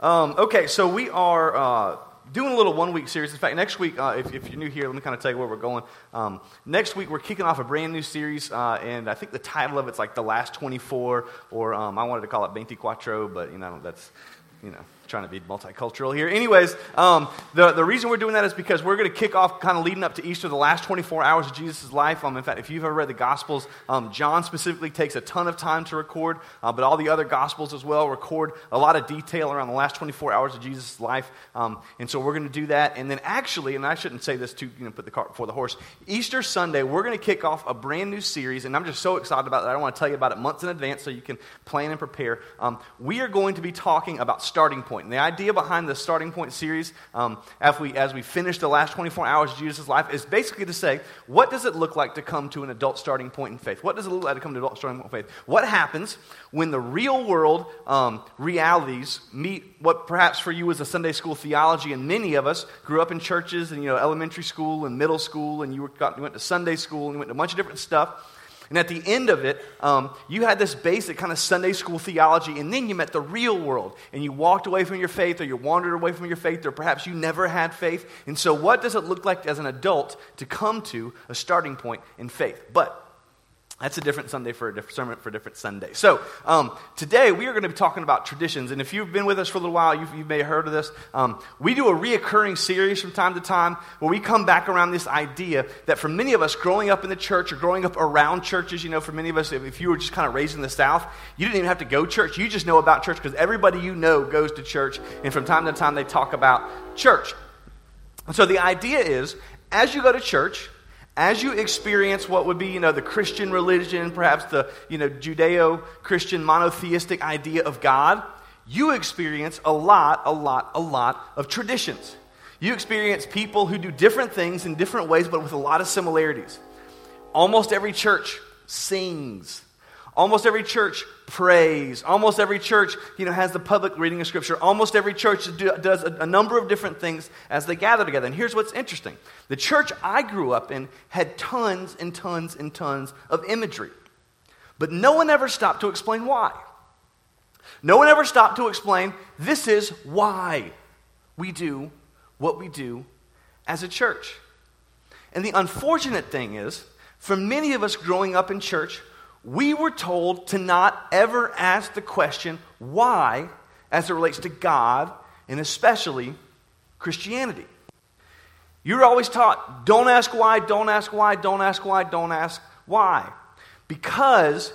Um, okay, so we are uh, doing a little one week series. In fact, next week, uh, if, if, you're new here, let me kind of tell you where we're going. Um, next week, we're kicking off a brand new series, uh, and I think the title of it's like The Last 24, or um, I wanted to call it 24, but, you know, that's, you know trying to be multicultural here. Anyways, um, the, the reason we're doing that is because we're going to kick off kind of leading up to Easter, the last 24 hours of Jesus' life. Um, in fact, if you've ever read the Gospels, um, John specifically takes a ton of time to record, uh, but all the other Gospels as well record a lot of detail around the last 24 hours of Jesus' life. Um, and so we're going to do that. And then actually, and I shouldn't say this to you know, put the cart before the horse, Easter Sunday, we're going to kick off a brand new series, and I'm just so excited about that. I want to tell you about it months in advance so you can plan and prepare. Um, we are going to be talking about starting point. And the idea behind the Starting Point series, um, as, we, as we finish the last 24 hours of Jesus' life, is basically to say, what does it look like to come to an adult starting point in faith? What does it look like to come to an adult starting point in faith? What happens when the real world um, realities meet what perhaps for you was a Sunday school theology, and many of us grew up in churches and, you know, elementary school and middle school, and you, were, you went to Sunday school and you went to a bunch of different stuff. And at the end of it, um, you had this basic kind of Sunday school theology, and then you met the real world, and you walked away from your faith, or you wandered away from your faith, or perhaps you never had faith. And so, what does it look like as an adult to come to a starting point in faith? But that's a different Sunday for a different sermon for a different Sunday. So um, today we are going to be talking about traditions, and if you've been with us for a little while, you've, you may have heard of this. Um, we do a reoccurring series from time to time where we come back around this idea that for many of us, growing up in the church or growing up around churches, you know, for many of us, if, if you were just kind of raised in the South, you didn't even have to go church. You just know about church because everybody you know goes to church, and from time to time they talk about church. And so the idea is, as you go to church as you experience what would be, you know, the Christian religion, perhaps the, you know, Judeo-Christian monotheistic idea of God, you experience a lot, a lot, a lot of traditions. You experience people who do different things in different ways, but with a lot of similarities. Almost every church sings. Almost every church prays. Almost every church, you know, has the public reading of Scripture. Almost every church do, does a, a number of different things as they gather together. And here's what's interesting: the church I grew up in had tons and tons and tons of imagery, but no one ever stopped to explain why. No one ever stopped to explain this is why we do what we do as a church. And the unfortunate thing is, for many of us growing up in church, we were told to not ever ask the question why as it relates to God and especially Christianity. You're always taught don't ask why, don't ask why, don't ask why, don't ask why. Because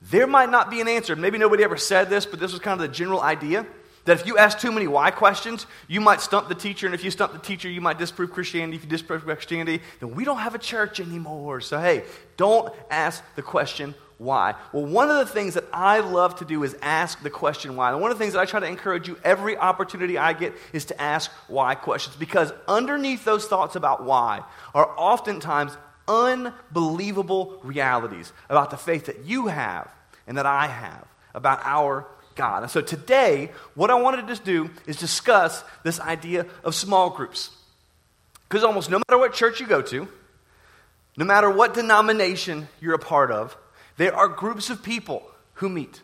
there might not be an answer. Maybe nobody ever said this, but this was kind of the general idea that if you ask too many why questions, you might stump the teacher, and if you stump the teacher, you might disprove Christianity. If you disprove Christianity, then we don't have a church anymore. So, hey, don't ask the question why? Well, one of the things that I love to do is ask the question why. And one of the things that I try to encourage you every opportunity I get is to ask why questions because underneath those thoughts about why are oftentimes unbelievable realities about the faith that you have and that I have about our God. And so today, what I wanted to do is discuss this idea of small groups. Because almost no matter what church you go to, no matter what denomination you're a part of, there are groups of people who meet.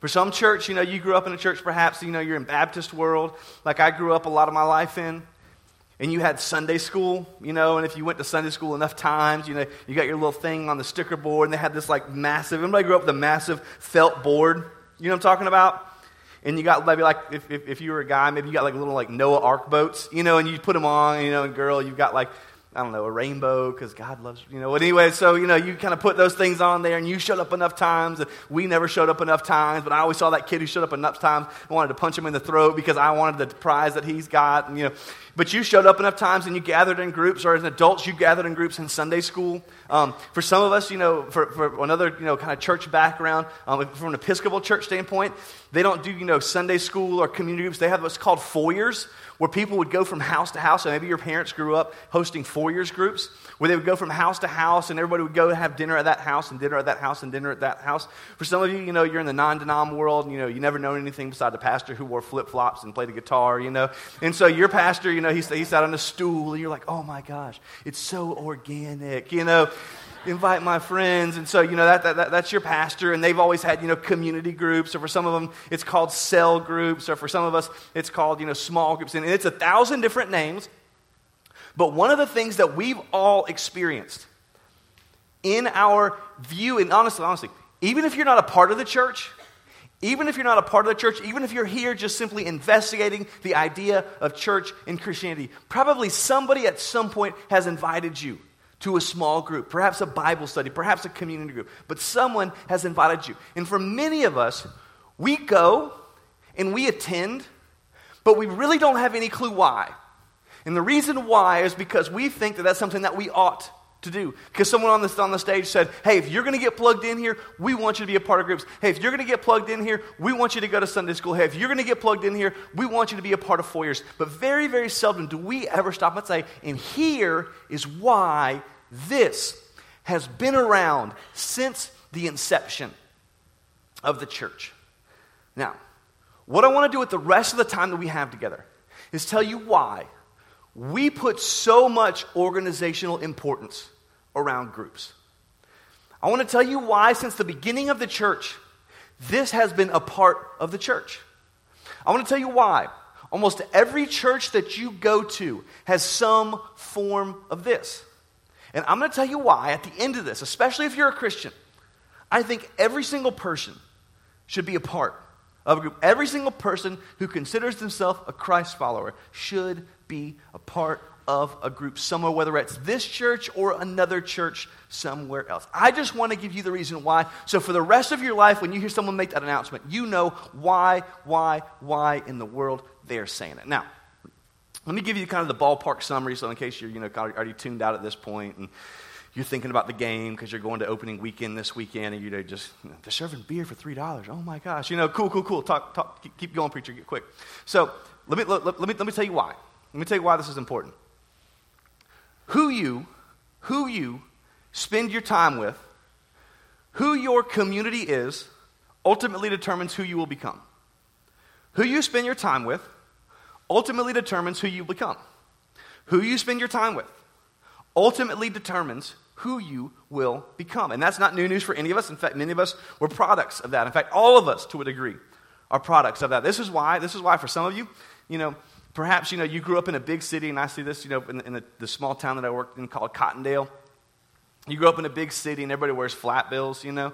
For some church, you know, you grew up in a church, perhaps, you know, you're in Baptist world, like I grew up a lot of my life in. And you had Sunday school, you know, and if you went to Sunday school enough times, you know, you got your little thing on the sticker board, and they had this like massive, everybody grew up with a massive felt board. You know what I'm talking about? And you got maybe like, if, if, if you were a guy, maybe you got like little like Noah Ark boats, you know, and you put them on, you know, and girl, you've got like I don't know, a rainbow because God loves, you know. But anyway, so, you know, you kind of put those things on there and you showed up enough times. And we never showed up enough times, but I always saw that kid who showed up enough times. I wanted to punch him in the throat because I wanted the prize that he's got. And, you know, but you showed up enough times and you gathered in groups, or as adults, you gathered in groups in Sunday school. Um, for some of us, you know, for, for another, you know, kind of church background, um, from an Episcopal church standpoint, they don't do, you know, Sunday school or community groups. They have what's called foyers where people would go from house to house. So maybe your parents grew up hosting foyers groups where they would go from house to house and everybody would go have dinner at that house and dinner at that house and dinner at that house. For some of you, you know, you're in the non-denom world and, you know, you never know anything beside the pastor who wore flip-flops and played the guitar, you know. And so your pastor, you know, he, he sat on a stool and you're like, oh my gosh, it's so organic, you know invite my friends. And so, you know, that, that, that, that's your pastor. And they've always had, you know, community groups. Or for some of them, it's called cell groups. Or for some of us, it's called, you know, small groups. And it's a thousand different names. But one of the things that we've all experienced in our view, and honestly, honestly, even if you're not a part of the church, even if you're not a part of the church, even if you're here just simply investigating the idea of church and Christianity, probably somebody at some point has invited you to a small group, perhaps a Bible study, perhaps a community group, but someone has invited you. And for many of us, we go and we attend, but we really don't have any clue why. And the reason why is because we think that that's something that we ought to do. Because someone on, this, on the stage said, hey, if you're going to get plugged in here, we want you to be a part of groups. Hey, if you're going to get plugged in here, we want you to go to Sunday school. Hey, if you're going to get plugged in here, we want you to be a part of foyers. But very, very seldom do we ever stop and say, and here is why this has been around since the inception of the church. Now, what I want to do with the rest of the time that we have together is tell you why we put so much organizational importance around groups. I want to tell you why, since the beginning of the church, this has been a part of the church. I want to tell you why. Almost every church that you go to has some form of this. And I'm going to tell you why at the end of this, especially if you're a Christian. I think every single person should be a part of a group. Every single person who considers themselves a Christ follower should be a part of a group somewhere, whether it's this church or another church somewhere else. I just want to give you the reason why. So, for the rest of your life, when you hear someone make that announcement, you know why, why, why in the world they're saying it. Now, let me give you kind of the ballpark summary, so in case you're you know already tuned out at this point and you're thinking about the game because you're going to opening weekend this weekend and you know just you know, they're serving beer for three dollars. Oh my gosh, you know, cool, cool, cool. Talk, talk, keep going, preacher, get quick. So let me let, let me let me tell you why. Let me tell you why this is important. Who you, who you spend your time with, who your community is, ultimately determines who you will become. Who you spend your time with ultimately determines who you become. Who you spend your time with ultimately determines who you will become. And that's not new news for any of us. In fact, many of us were products of that. In fact, all of us, to a degree, are products of that. This is why, this is why for some of you, you know, perhaps, you know, you grew up in a big city, and I see this, you know, in, in the, the small town that I worked in called Cottondale. You grew up in a big city, and everybody wears flat bills, you know.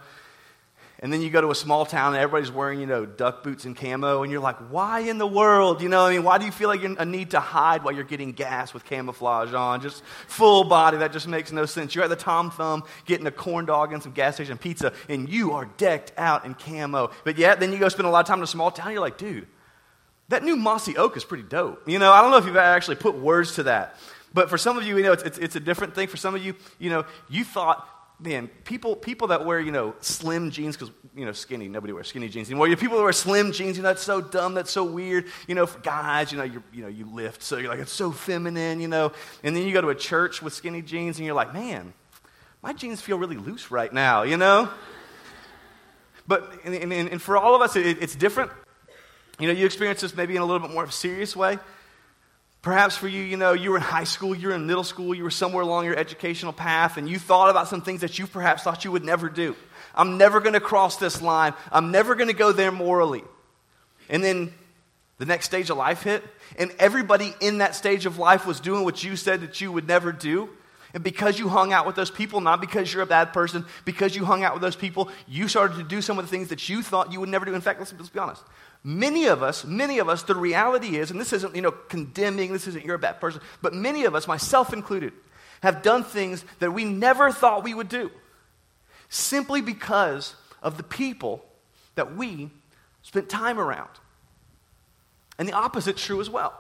And then you go to a small town and everybody's wearing, you know, duck boots and camo, and you're like, why in the world? You know, I mean, why do you feel like you need to hide while you're getting gas with camouflage on? Just full body, that just makes no sense. You're at the Tom Thumb getting a corn dog and some gas station pizza, and you are decked out in camo. But yet, then you go spend a lot of time in a small town, you're like, dude, that new mossy oak is pretty dope. You know, I don't know if you've actually put words to that. But for some of you, you know, it's, it's, it's, a different thing. For some of you, you know, you thought man, people, people that wear, you know, slim jeans, because, you know, skinny, nobody wears skinny jeans anymore. You people that wear slim jeans, you know, that's so dumb, that's so weird. You know, for guys, you know, you you know, you lift, so you're like, it's so feminine, you know. And then you go to a church with skinny jeans, and you're like, man, my jeans feel really loose right now, you know? But, and, and, and for all of us, it, it's different. You know, you experience this maybe in a little bit more of a serious way. Perhaps for you, you know, you were in high school, you were in middle school, you were somewhere along your educational path, and you thought about some things that you perhaps thought you would never do. I'm never going to cross this line. I'm never going to go there morally. And then the next stage of life hit, and everybody in that stage of life was doing what you said that you would never do. And because you hung out with those people, not because you're a bad person, because you hung out with those people, you started to do some of the things that you thought you would never do. In fact, let's, let's be honest. Many of us, many of us, the reality is, and this isn't, you know, condemning, this isn't you're a bad person, but many of us, myself included, have done things that we never thought we would do simply because of the people that we spent time around. And the opposite's true as well.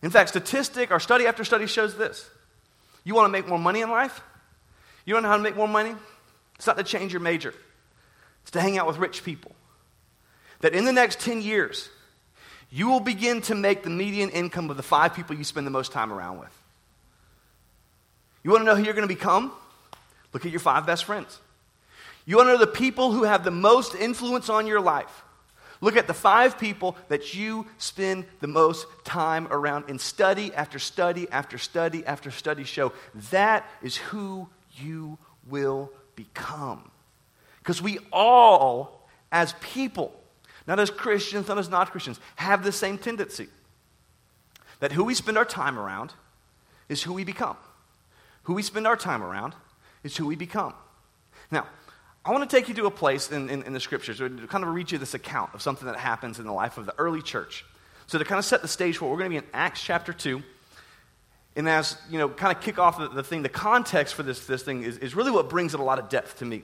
In fact, statistic or study after study shows this. You want to make more money in life? You don't know how to make more money? It's not to change your major. It's to hang out with rich people that in the next 10 years, you will begin to make the median income of the five people you spend the most time around with. You want to know who you're going to become? Look at your five best friends. You want to know the people who have the most influence on your life? Look at the five people that you spend the most time around and study after study after study after study show. That is who you will become. Because we all, as people, not as Christians, not as not Christians, have the same tendency. That who we spend our time around is who we become. Who we spend our time around is who we become. Now, I want to take you to a place in, in, in the scriptures to kind of read you this account of something that happens in the life of the early church. So, to kind of set the stage for it, we're going to be in Acts chapter 2. And as, you know, kind of kick off the, the thing, the context for this, this thing is, is really what brings it a lot of depth to me.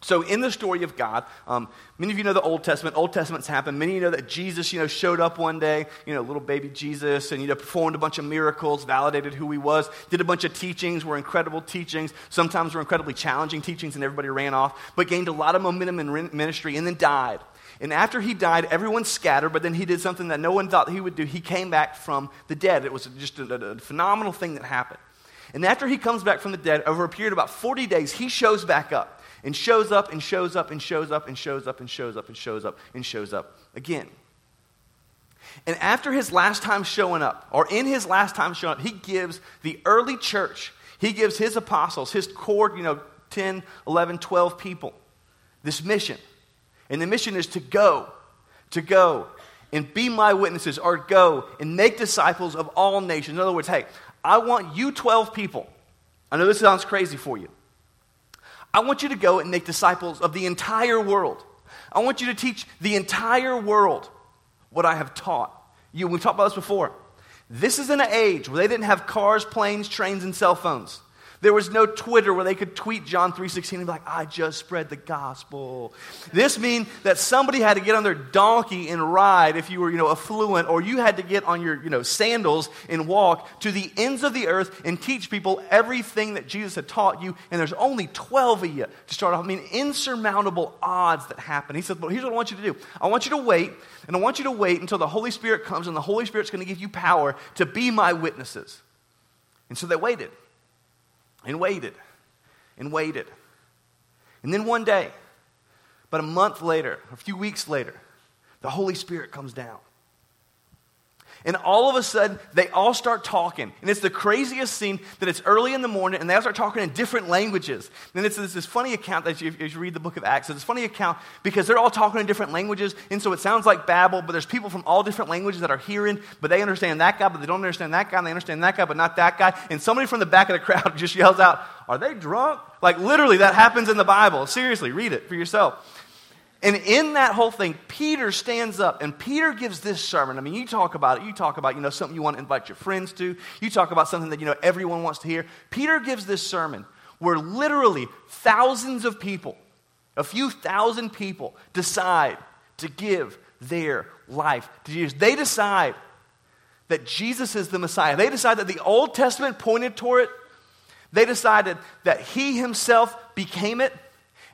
So, in the story of God, um, many of you know the Old Testament. Old Testament's happened. Many of you know that Jesus, you know, showed up one day, you know, little baby Jesus, and, you know, performed a bunch of miracles, validated who he was, did a bunch of teachings, were incredible teachings. Sometimes were incredibly challenging teachings, and everybody ran off, but gained a lot of momentum in ministry, and then died. And after he died, everyone scattered, but then he did something that no one thought he would do. He came back from the dead. It was just a, a phenomenal thing that happened. And after he comes back from the dead, over a period of about 40 days, he shows back up and shows up and shows up and shows up and shows up and shows up and shows up and shows up again. And after his last time showing up, or in his last time showing up, he gives the early church, he gives his apostles, his core, you know, 10, 11, 12 people, this mission. And the mission is to go, to go and be my witnesses, or go and make disciples of all nations. In other words, hey, I want you 12 people. I know this sounds crazy for you. I want you to go and make disciples of the entire world. I want you to teach the entire world what I have taught you. We've talked about this before. This is in an age where they didn't have cars, planes, trains, and cell phones. There was no Twitter where they could tweet John 3.16 and be like, I just spread the gospel. This means that somebody had to get on their donkey and ride if you were, you know, affluent, or you had to get on your, you know, sandals and walk to the ends of the earth and teach people everything that Jesus had taught you. And there's only 12 of you to start off. I mean, insurmountable odds that happen. He said, well, here's what I want you to do. I want you to wait, and I want you to wait until the Holy Spirit comes, and the Holy Spirit's going to give you power to be my witnesses. And so they waited and waited and waited. And then one day, about a month later, a few weeks later, the Holy Spirit comes down. And all of a sudden, they all start talking. And it's the craziest scene that it's early in the morning, and they all start talking in different languages. And it's, it's this funny account that you, you read the book of Acts, it's a funny account because they're all talking in different languages. And so it sounds like Babel, but there's people from all different languages that are hearing, but they understand that guy, but they don't understand that guy, and they understand that guy, but not that guy. And somebody from the back of the crowd just yells out, Are they drunk? Like literally, that happens in the Bible. Seriously, read it for yourself. And in that whole thing, Peter stands up and Peter gives this sermon. I mean, you talk about it. You talk about, you know, something you want to invite your friends to. You talk about something that, you know, everyone wants to hear. Peter gives this sermon where literally thousands of people, a few thousand people, decide to give their life to Jesus. They decide that Jesus is the Messiah. They decide that the Old Testament pointed toward it. They decided that he himself became it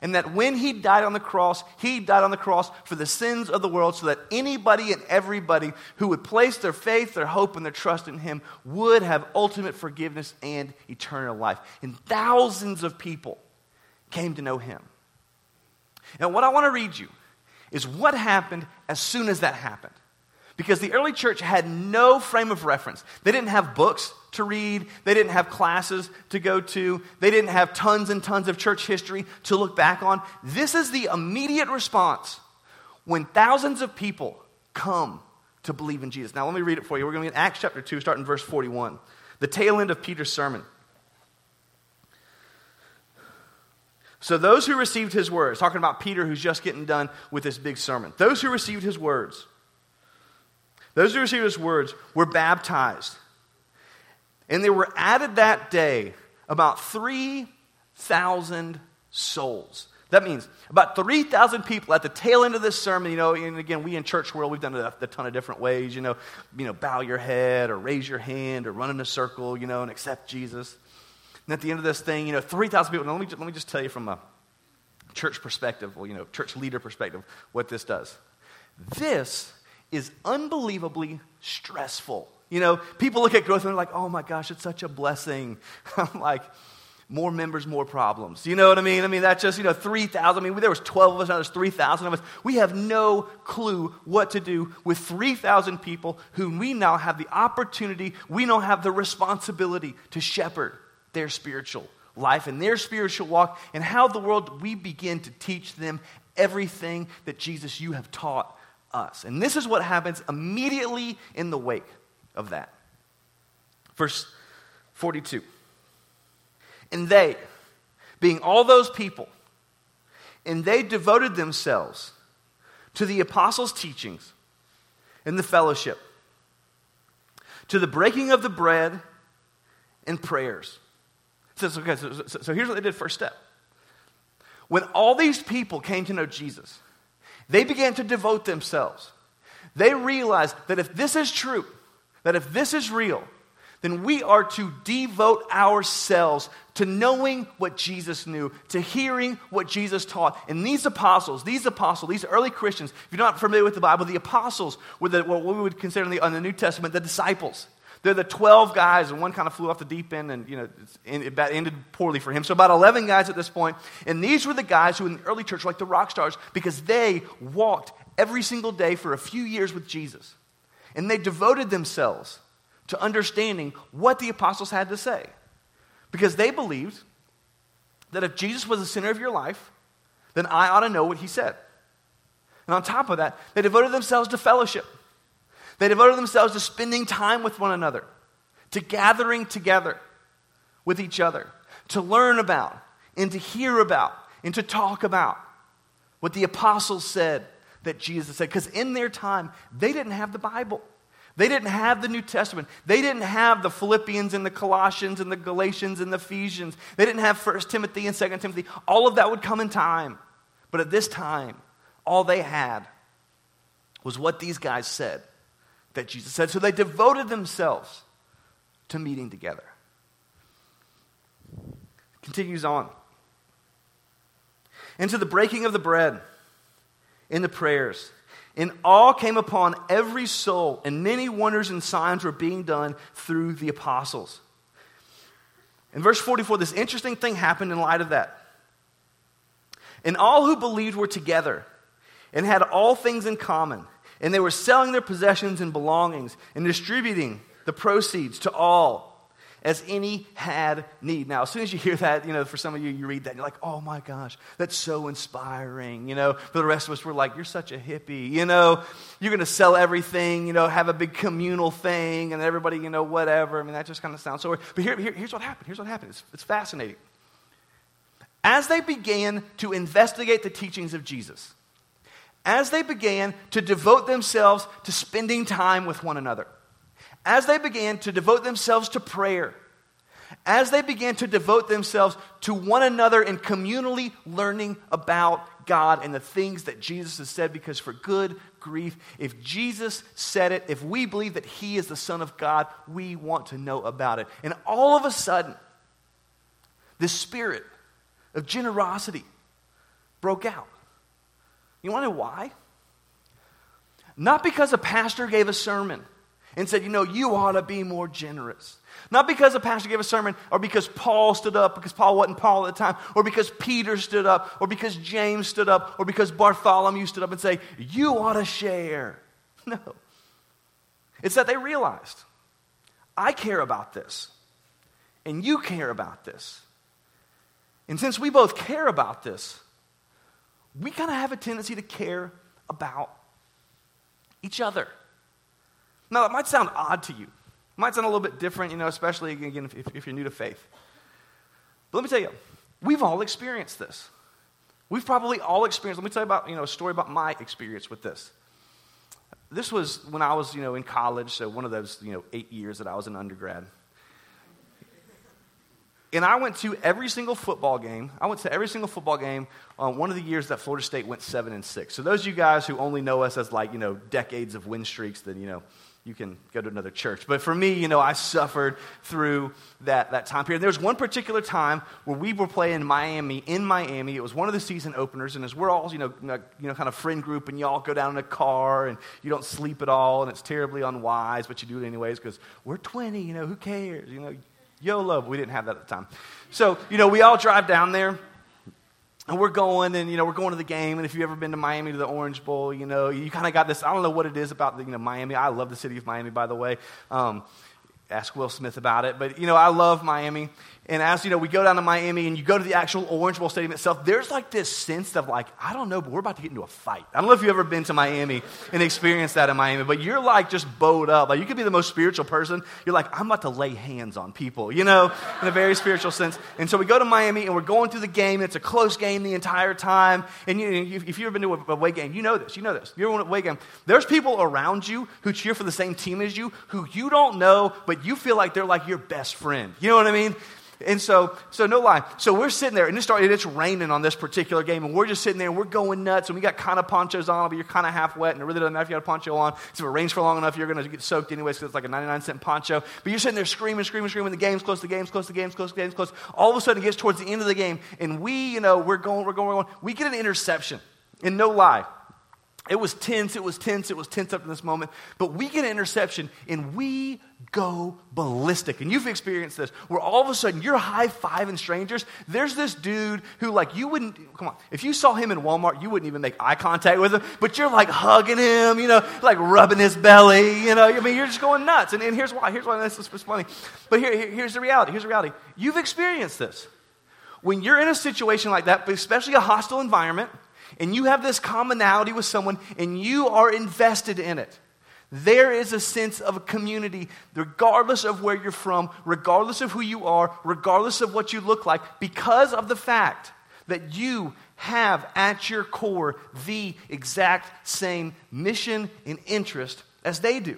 and that when he died on the cross, he died on the cross for the sins of the world so that anybody and everybody who would place their faith, their hope, and their trust in him would have ultimate forgiveness and eternal life. And thousands of people came to know him. And what I want to read you is what happened as soon as that happened. Because the early church had no frame of reference. They didn't have books to read, they didn't have classes to go to, they didn't have tons and tons of church history to look back on. This is the immediate response when thousands of people come to believe in Jesus. Now, let me read it for you. We're going to be in Acts chapter 2, starting verse 41, the tail end of Peter's sermon. So, those who received his words, talking about Peter who's just getting done with this big sermon, those who received his words, those who received his words were baptized. And there were added that day about 3,000 souls. That means about 3,000 people at the tail end of this sermon, you know, and again, we in church world, we've done it a, a ton of different ways, you know, you know, bow your head or raise your hand or run in a circle, you know, and accept Jesus. And at the end of this thing, you know, 3,000 people. Now, let me, just, let me just tell you from a church perspective, or, you know, church leader perspective, what this does. This is unbelievably stressful. You know, people look at growth and they're like, oh my gosh, it's such a blessing. I'm like, more members, more problems. You know what I mean? I mean, that's just, you know, 3,000. I mean, there was 12 of us, now there's 3,000 of us. We have no clue what to do with 3,000 people whom we now have the opportunity, we now have the responsibility to shepherd their spiritual life and their spiritual walk and how the world we begin to teach them everything that Jesus you have taught us. And this is what happens immediately in the wake of that. Verse 42. And they, being all those people, and they devoted themselves to the apostles' teachings and the fellowship, to the breaking of the bread and prayers. So, okay, so, so, so here's what they did first step. When all these people came to know Jesus, they began to devote themselves. They realized that if this is true, that if this is real, then we are to devote ourselves to knowing what Jesus knew, to hearing what Jesus taught. And these apostles, these apostles, these early Christians, if you're not familiar with the Bible, the apostles were the, what we would consider in the, in the New Testament the disciples. They're the 12 guys, and one kind of flew off the deep end, and you know, it ended poorly for him. So, about 11 guys at this. And these were the guys who in the early church were like the rock stars because they walked every single day for a few years with Jesus. And they devoted themselves to understanding what the apostles had to say. Because they believed that if Jesus was the center of your life, then I ought to know what he said. And on top of that, they devoted themselves to fellowship. They devoted themselves to spending time with one another, to gathering together with each other, to learn about and to hear about and to talk about what the apostles said that Jesus said. Because in their time, they didn't have the Bible. They didn't have the New Testament. They didn't have the Philippians and the Colossians and the Galatians and the Ephesians. They didn't have 1 Timothy and 2 Timothy. All of that would come in time. But at this time, all they had was what these guys said that Jesus said. So they devoted themselves to meeting together. Continues on. Into the breaking of the bread, in the prayers. And awe came upon every soul, and many wonders and signs were being done through the apostles. In verse 44, this interesting thing happened in light of that. And all who believed were together and had all things in common, and they were selling their possessions and belongings and distributing the proceeds to all as any had need. Now, as soon as you hear that, you know, for some of you, you read that, and you're like, oh my gosh, that's so inspiring. You know, for the rest of us, we're like, you're such a hippie. You know, you're going to sell everything, you know, have a big communal thing, and everybody, you know, whatever. I mean, that just kind of sounds so weird. But here, here, here's what happened. Here's what happened. It's, it's fascinating. As they began to investigate the teachings of Jesus, as they began to devote themselves to spending time with one another, as they began to devote themselves to prayer, as they began to devote themselves to one another and communally learning about God and the things that Jesus has said, because for good grief, if Jesus said it, if we believe that He is the Son of God, we want to know about it. And all of a sudden, the spirit of generosity broke out. You want to know why? Not because a pastor gave a sermon and said, you know, you ought to be more generous. Not because a pastor gave a sermon or because Paul stood up, because Paul wasn't Paul at the time, or because Peter stood up, or because James stood up, or because Bartholomew stood up and say, you ought to share. No. It's that they realized, I care about this, and you care about this. And since we both care about this, we kind of have a tendency to care about each other. Now, that might sound odd to you. It might sound a little bit different, you know, especially, again, if, if you're new to faith. But let me tell you, we've all experienced this. We've probably all experienced, let me tell you about, you know, a story about my experience with this. This was when I was, you know, in college, so one of those, you know, eight years that I was an undergrad. And I went to every single football game. I went to every single football game on one of the years that Florida State went 7 and 6. So those of you guys who only know us as like, you know, decades of win streaks, then, you know, you can go to another church. But for me, you know, I suffered through that, that time period. There was one particular time where we were playing Miami, in Miami. It was one of the season openers, and as we're all, you know, uh, you know, kind of friend group, and y'all go down in a car, and you don't sleep at all, and it's terribly unwise, but you do it anyways because we're 20, you know, who cares? You know, YOLO, we didn't have that at the time. So, you know, we all drive down there. And we're going, and you know, we're going to the game. And if you've ever been to Miami to the Orange Bowl, you know, you kind of got this. I don't know what it is about the, you know Miami. I love the city of Miami, by the way. Um, ask Will Smith about it, but you know, I love Miami. And as you know, we go down to Miami and you go to the actual Orange Bowl Stadium itself, there's like this sense of like, I don't know, but we're about to get into a fight. I don't know if you've ever been to Miami and experienced that in Miami, but you're like just bowed up. Like you could be the most spiritual person. You're like, I'm about to lay hands on people, you know, in a very spiritual sense. And so we go to Miami and we're going through the game. It's a close game the entire time. And you, if you've ever been to a away game, you know this. You know this. You're in a away game. There's people around you who cheer for the same team as you who you don't know, but you feel like they're like your best friend. You know what I mean? And so, so no lie. So we're sitting there, and it started, it's raining on this particular game, and we're just sitting there, and we're going nuts, and we got kind of ponchos on, but you're kind of half wet, and it really doesn't matter if you got a poncho on. So if it rains for long enough, you're going to get soaked anyways, because it's like a 99 cent poncho. But you're sitting there screaming, screaming, screaming, the game's close, the game's close, the game's close, the game's close. All of a sudden, it gets towards the end of the game, and we, you know, we're going, we're going, we're going. We get an interception, and no lie. It was tense, it was tense, it was tense up to this moment. But we get an interception and we go ballistic. And you've experienced this, where all of a sudden you're high fiving strangers. There's this dude who, like, you wouldn't, come on, if you saw him in Walmart, you wouldn't even make eye contact with him, but you're like hugging him, you know, like rubbing his belly, you know, I mean, you're just going nuts. And, and here's why, here's why this is funny. But here, here, here's the reality, here's the reality. You've experienced this. When you're in a situation like that, but especially a hostile environment, and you have this commonality with someone and you are invested in it, there is a sense of a community, regardless of where you're from, regardless of who you are, regardless of what you look like, because of the fact that you have at your core the exact same mission and interest as they do.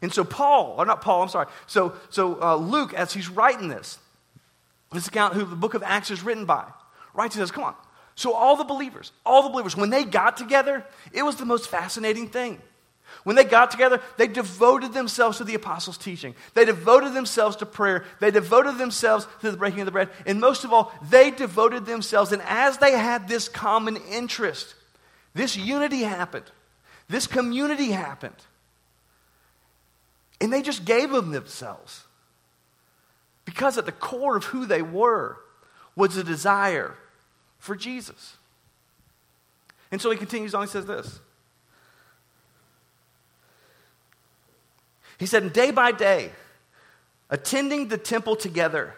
And so, Paul, or not Paul, I'm sorry. So, so uh, Luke, as he's writing this, this account who the book of Acts is written by, writes, he says, Come on, so, all the believers, all the believers, when they got together, it was the most fascinating thing. When they got together, they devoted themselves to the apostles' teaching. They devoted themselves to prayer. They devoted themselves to the breaking of the bread. And most of all, they devoted themselves. And as they had this common interest, this unity happened, this community happened. And they just gave them themselves. Because at the core of who they were was a desire for Jesus. And so he continues on, he says this. He said, day by day, attending the temple together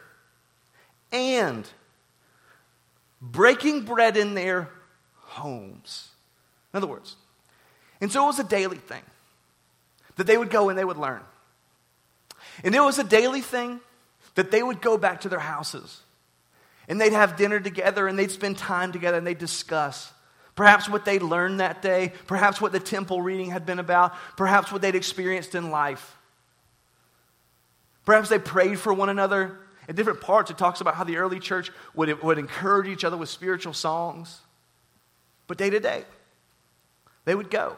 and breaking bread in their homes. In other words, and so it was a daily thing that they would go and they would learn. And it was a daily thing that they would go back to their houses and they'd have dinner together and they'd spend time together and they'd discuss perhaps what they learned that day, perhaps what the temple reading had been about, perhaps what they'd experienced in life. Perhaps they prayed for one another. In different parts, it talks about how the early church would, would encourage each other with spiritual songs. But day to day, they would go.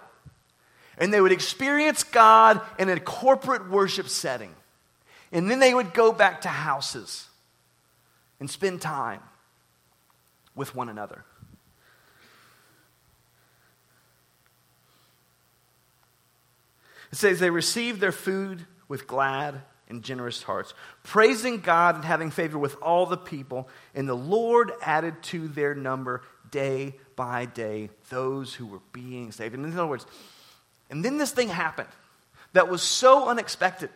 And they would experience God in a corporate worship setting. And then they would go back to houses and spend time with one another. It says they received their food with glad and generous hearts, praising God and having favor with all the people. And the Lord added to their number day by day those who were being saved. And in other words, and then this thing happened that was so unexpected.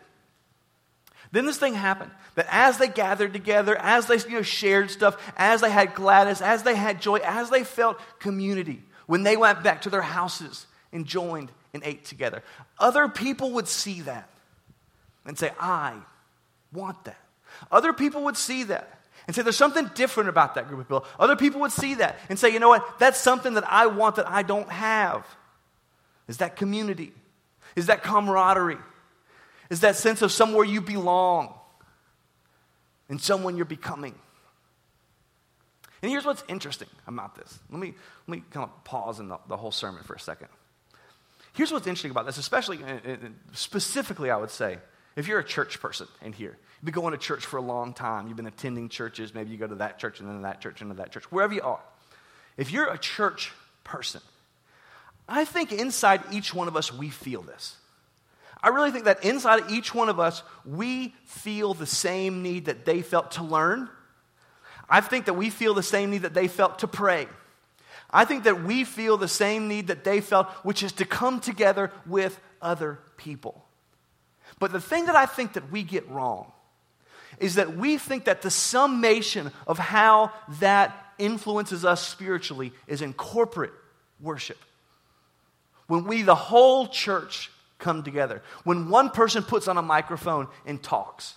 Then this thing happened that as they gathered together, as they you know, shared stuff, as they had gladness, as they had joy, as they felt community, when they went back to their houses and joined and ate together, other people would see that and say, I want that. Other people would see that and say, There's something different about that group of people. Other people would see that and say, You know what? That's something that I want that I don't have. Is that community? Is that camaraderie? Is that sense of somewhere you belong. and someone you're becoming. And here's what's interesting about this. Let me, let me kind of pause in the, the whole sermon for a second. Here's what's interesting about this, especially, uh, uh, uh, specifically, I would say, if you're a church person in here, you've been going to church for a long time, you've been attending churches, maybe you go to that church and then that church and then that church, wherever you are. If you're a church person, I think inside each one of us, we feel this. I really think that inside of each one of us, we feel the same need that they felt to learn. I think that we feel the same need that they felt to pray. I think that we feel the same need that they felt, which is to come together with other people. But the thing that I think that we get wrong is that we think that the summation of how that influences us spiritually is in corporate worship. When we, the whole church, come together. When one person puts on a microphone and talks.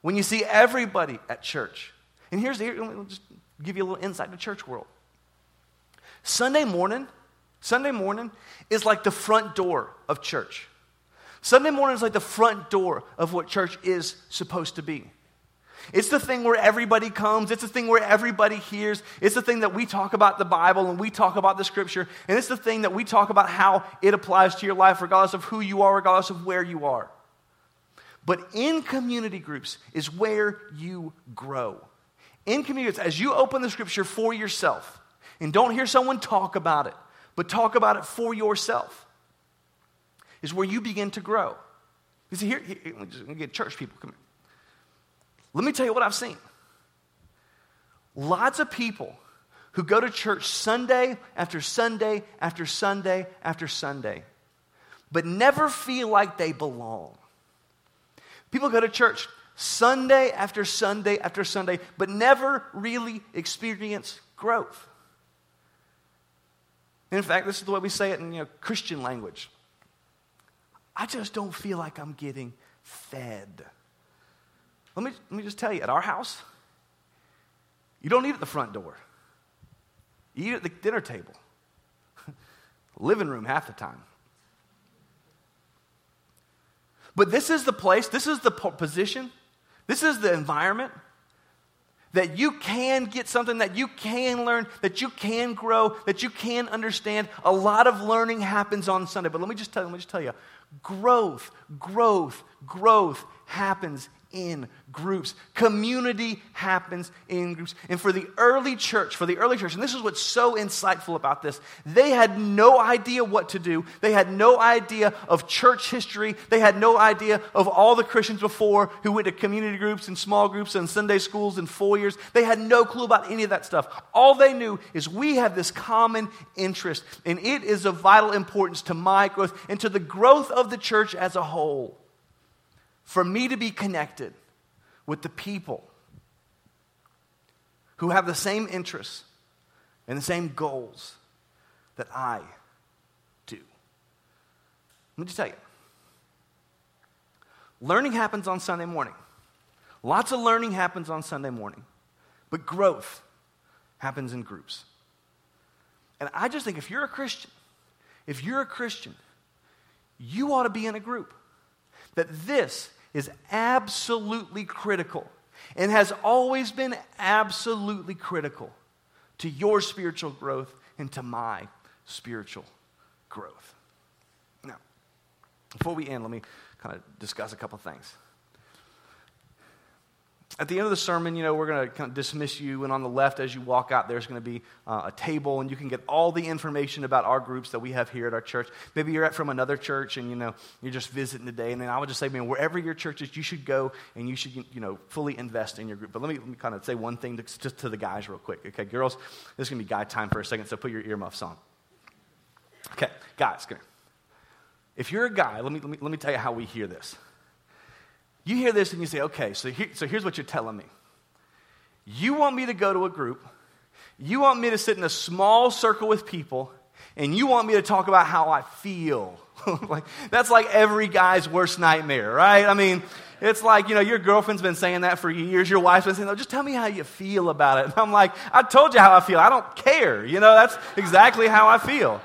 When you see everybody at church. And here's, just give you a little insight to church world. Sunday morning, Sunday morning is like the front door of church. Sunday morning is like the front door of what church is supposed to be. It's the thing where everybody comes. It's the thing where everybody hears. It's the thing that we talk about the Bible and we talk about the scripture. And it's the thing that we talk about how it applies to your life, regardless of who you are, regardless of where you are. But in community groups is where you grow. In communities, as you open the scripture for yourself, and don't hear someone talk about it, but talk about it for yourself, is where you begin to grow. You see, here, here let me get church people. Come here. Let me tell you what I've seen. Lots of people who go to church Sunday after Sunday after Sunday after Sunday, but never feel like they belong. People go to church Sunday after Sunday after Sunday, but never really experience growth. In fact, this is the way we say it in you know, Christian language. I just don't feel like I'm getting fed. Let me, let me just tell you, at our house, you don't eat at the front door. You eat at the dinner table, living room half the time. But this is the place, this is the position, this is the environment that you can get something, that you can learn, that you can grow, that you can understand. A lot of learning happens on Sunday. But let me just tell you, let me just tell you, growth, growth, growth happens in groups. Community happens in groups. And for the early church, for the early church, and this is what's so insightful about this, they had no idea what to do. They had no idea of church history. They had no idea of all the Christians before who went to community groups and small groups and Sunday schools and foyers. They had no clue about any of that stuff. All they knew is we have this common interest, and it is of vital importance to my growth and to the growth of the church as a whole for me to be connected with the people who have the same interests and the same goals that I do. Let me just tell you learning happens on Sunday morning. Lots of learning happens on Sunday morning, but growth happens in groups. And I just think if you're a Christian, if you're a Christian, you ought to be in a group. That this is absolutely critical and has always been absolutely critical to your spiritual growth and to my spiritual growth. Now, before we end, let me kind of discuss a couple things at the end of the sermon, you know, we're going to kind of dismiss you, and on the left, as you walk out, there's going to be uh, a table, and you can get all the information about our groups that we have here at our church. Maybe you're at from another church, and you know, you're just visiting today, and then I would just say, man, wherever your church is, you should go and you should, you know, fully invest in your group. But let me, let me kind of say one thing to, just to the guys, real quick. Okay, girls, this is going to be guy time for a second, so put your earmuffs on. Okay, guys. If you're a guy, let me, let me, let me tell you how we hear this. You hear this and you say, okay, so, so here's what you're telling me. You want me to go to a group, you want me to sit in a small circle with people, and you want me to talk about how I feel. like, that's like every guy's worst nightmare, right? I mean, it's like, you know, your girlfriend's been saying that for years. Your wife's been saying, oh, just tell me how you feel about it. And I'm like, I told you how I feel. I don't care. You know, that's exactly how I feel.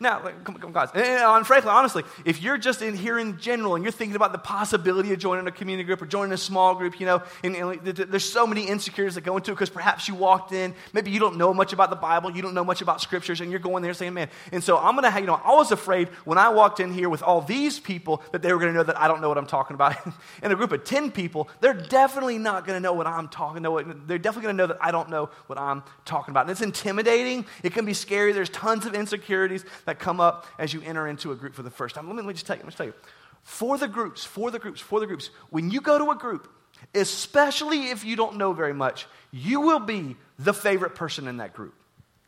Now, come, come, guys, and frankly, honestly, if you're just in here in general and you're thinking about the possibility of joining a community group or joining a small group, you know, and, and there's so many insecurities that go into it because perhaps you walked in, maybe you don't know much about the Bible, you don't know much about scriptures, and you're going there saying, man. And so I'm going to you know, I was afraid when I walked in here with all these people that they were going to know that I don't know what I'm talking about. in a group of 10 people, they're definitely not going to know what I'm talking about. They're definitely going to know that I don't know what I'm talking about. And it's intimidating. It can be scary. There's tons of insecurities that come up as you enter into a group for the first time. Let me, let me just tell you, let me tell you. For the groups, for the groups, for the groups, when you go to a group, especially if you don't know very much, you will be the favorite person in that group.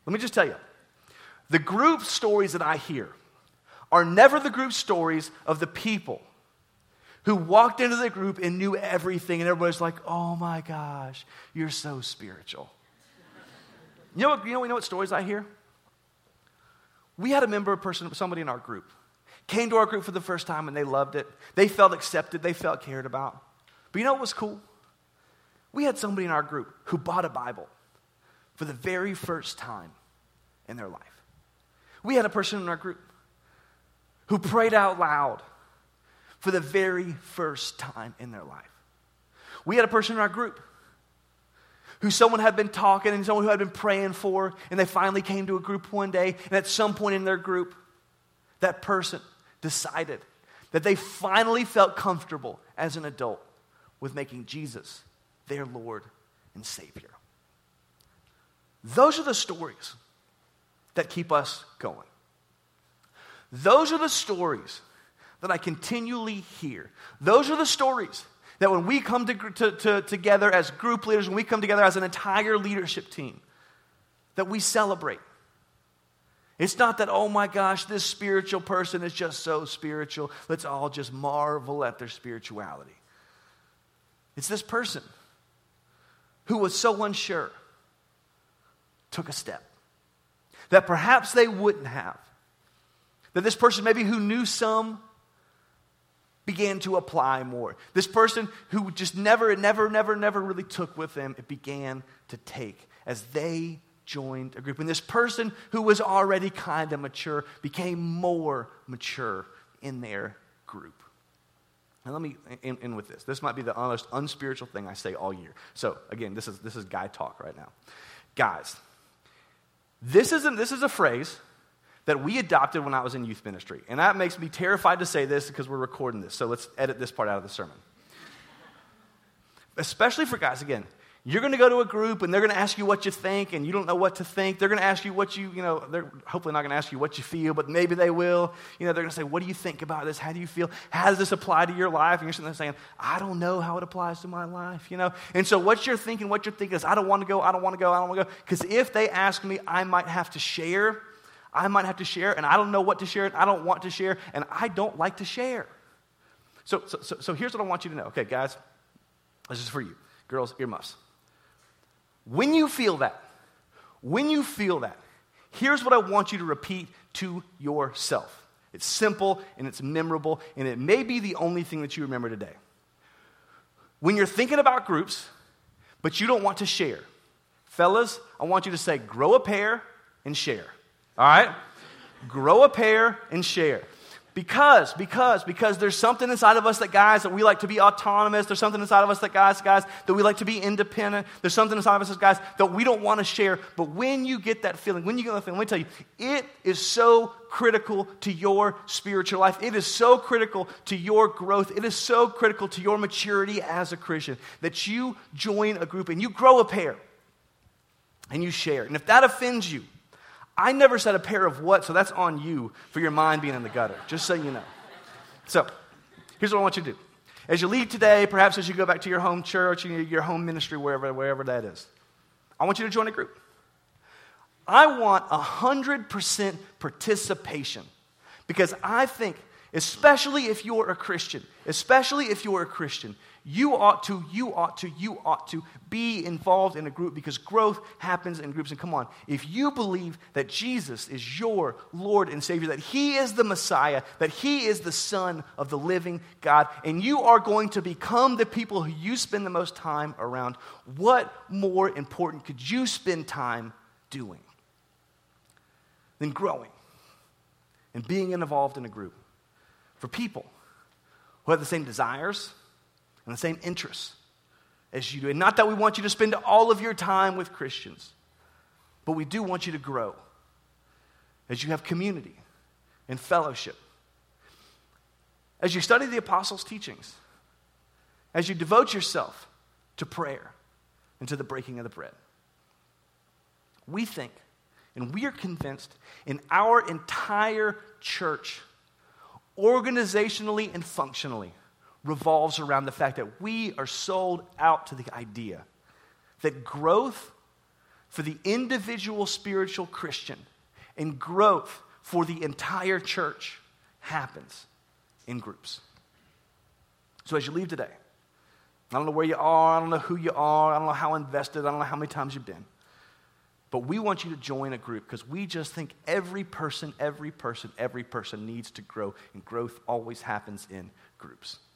Let me just tell you the group stories that I hear are never the group stories of the people who walked into the group and knew everything, and everybody's like, oh my gosh, you're so spiritual. You know, what, you know, you know what stories I hear? We had a member, a person, somebody in our group, came to our group for the first time and they loved it. They felt accepted, they felt cared about. But you know what was cool? We had somebody in our group who bought a Bible for the very first time in their life. We had a person in our group who prayed out loud for the very first time in their life. We had a person in our group who someone had been talking and someone who had been praying for, and they finally came to a group one day, and at some point in their group, that person decided that they finally felt comfortable as an adult with making Jesus their Lord and Savior. Those are the stories that keep us going. Those are the stories that I continually hear. Those are the stories that when we come to, to, to, together as group leaders, when we come together as an entire leadership team, that we celebrate. It's not that, oh my gosh, this spiritual person is just so spiritual. Let's all just marvel at their spirituality. It's this person who was so unsure, took a step that perhaps they wouldn't have. That this person, maybe who knew some, began to apply more. This person who just never, never, never, never really took with them, it began to take as they joined a group. And this person who was already kind of mature became more mature in their group. And let me end, end with this. This might be the most unspiritual thing I say all year. So, again, this is, this is guy talk right now. Guys, this is, a, this is a phrase that we adopted when I was in youth ministry. And that makes me terrified to say this because we're recording this. So let's edit this part out of the sermon. Especially for guys, again, you're going to go to a group and they're going to ask you what you think and you don't know what to think. They're going to ask you what you, you know, they're hopefully not going to ask you what you feel, but maybe they will. You know, they're going to say, What do you think about this? How do you feel? How does this apply to your life? And you're sitting there saying, I don't know how it applies to my life, you know? And so what you're thinking, what you're thinking is, I don't want to go, I don't want to go, I don't want to go. Because if they ask me, I might have to share I might have to share, and I don't know what to share, and I don't want to share, and I don't like to share. So, so, so, so here's what I want you to know. Okay, guys, this is for you. Girls, earmuffs. When you feel that, when you feel that, here's what I want you to repeat to yourself. It's simple and it's memorable, and it may be the only thing that you remember today. When you're thinking about groups, but you don't want to share, fellas, I want you to say, grow a pair and share. All right? Grow a pair and share. Because, because, because there's something inside of us that guys that we like to be autonomous. There's something inside of us that guys, guys, that we like to be independent. There's something inside of us as guys that we don't want to share. But when you get that feeling, when you get that feeling, let me tell you, it is so critical to your spiritual life. It is so critical to your growth. It is so critical to your maturity as a Christian that you join a group and you grow a pair and you share. And if that offends you, I never said a pair of what, so that's on you for your mind being in the gutter, just so you know. So, here's what I want you to do. As you leave today, perhaps as you go back to your home church, your home ministry, wherever, wherever that is, I want you to join a group. I want 100% participation because I think, especially if you're a Christian, especially if you're a Christian, you ought to, you ought to, you ought to be involved in a group because growth happens in groups. And come on, if you believe that Jesus is your Lord and Savior, that He is the Messiah, that He is the Son of the living God, and you are going to become the people who you spend the most time around, what more important could you spend time doing than growing and being involved in a group for people who have the same desires and the same interests as you do. And not that we want you to spend all of your time with Christians, but we do want you to grow as you have community and fellowship. As you study the apostles' teachings, as you devote yourself to prayer and to the breaking of the bread. We think, and we are convinced, in our entire church, organizationally and functionally, revolves around the fact that we are sold out to the idea that growth for the individual spiritual Christian and growth for the entire church happens in groups. So as you leave today, I don't know where you are, I don't know who you are, I don't know how invested, I don't know how many times you've been. But we want you to join a group because we just think every person, every person, every person needs to grow, and growth always happens in groups.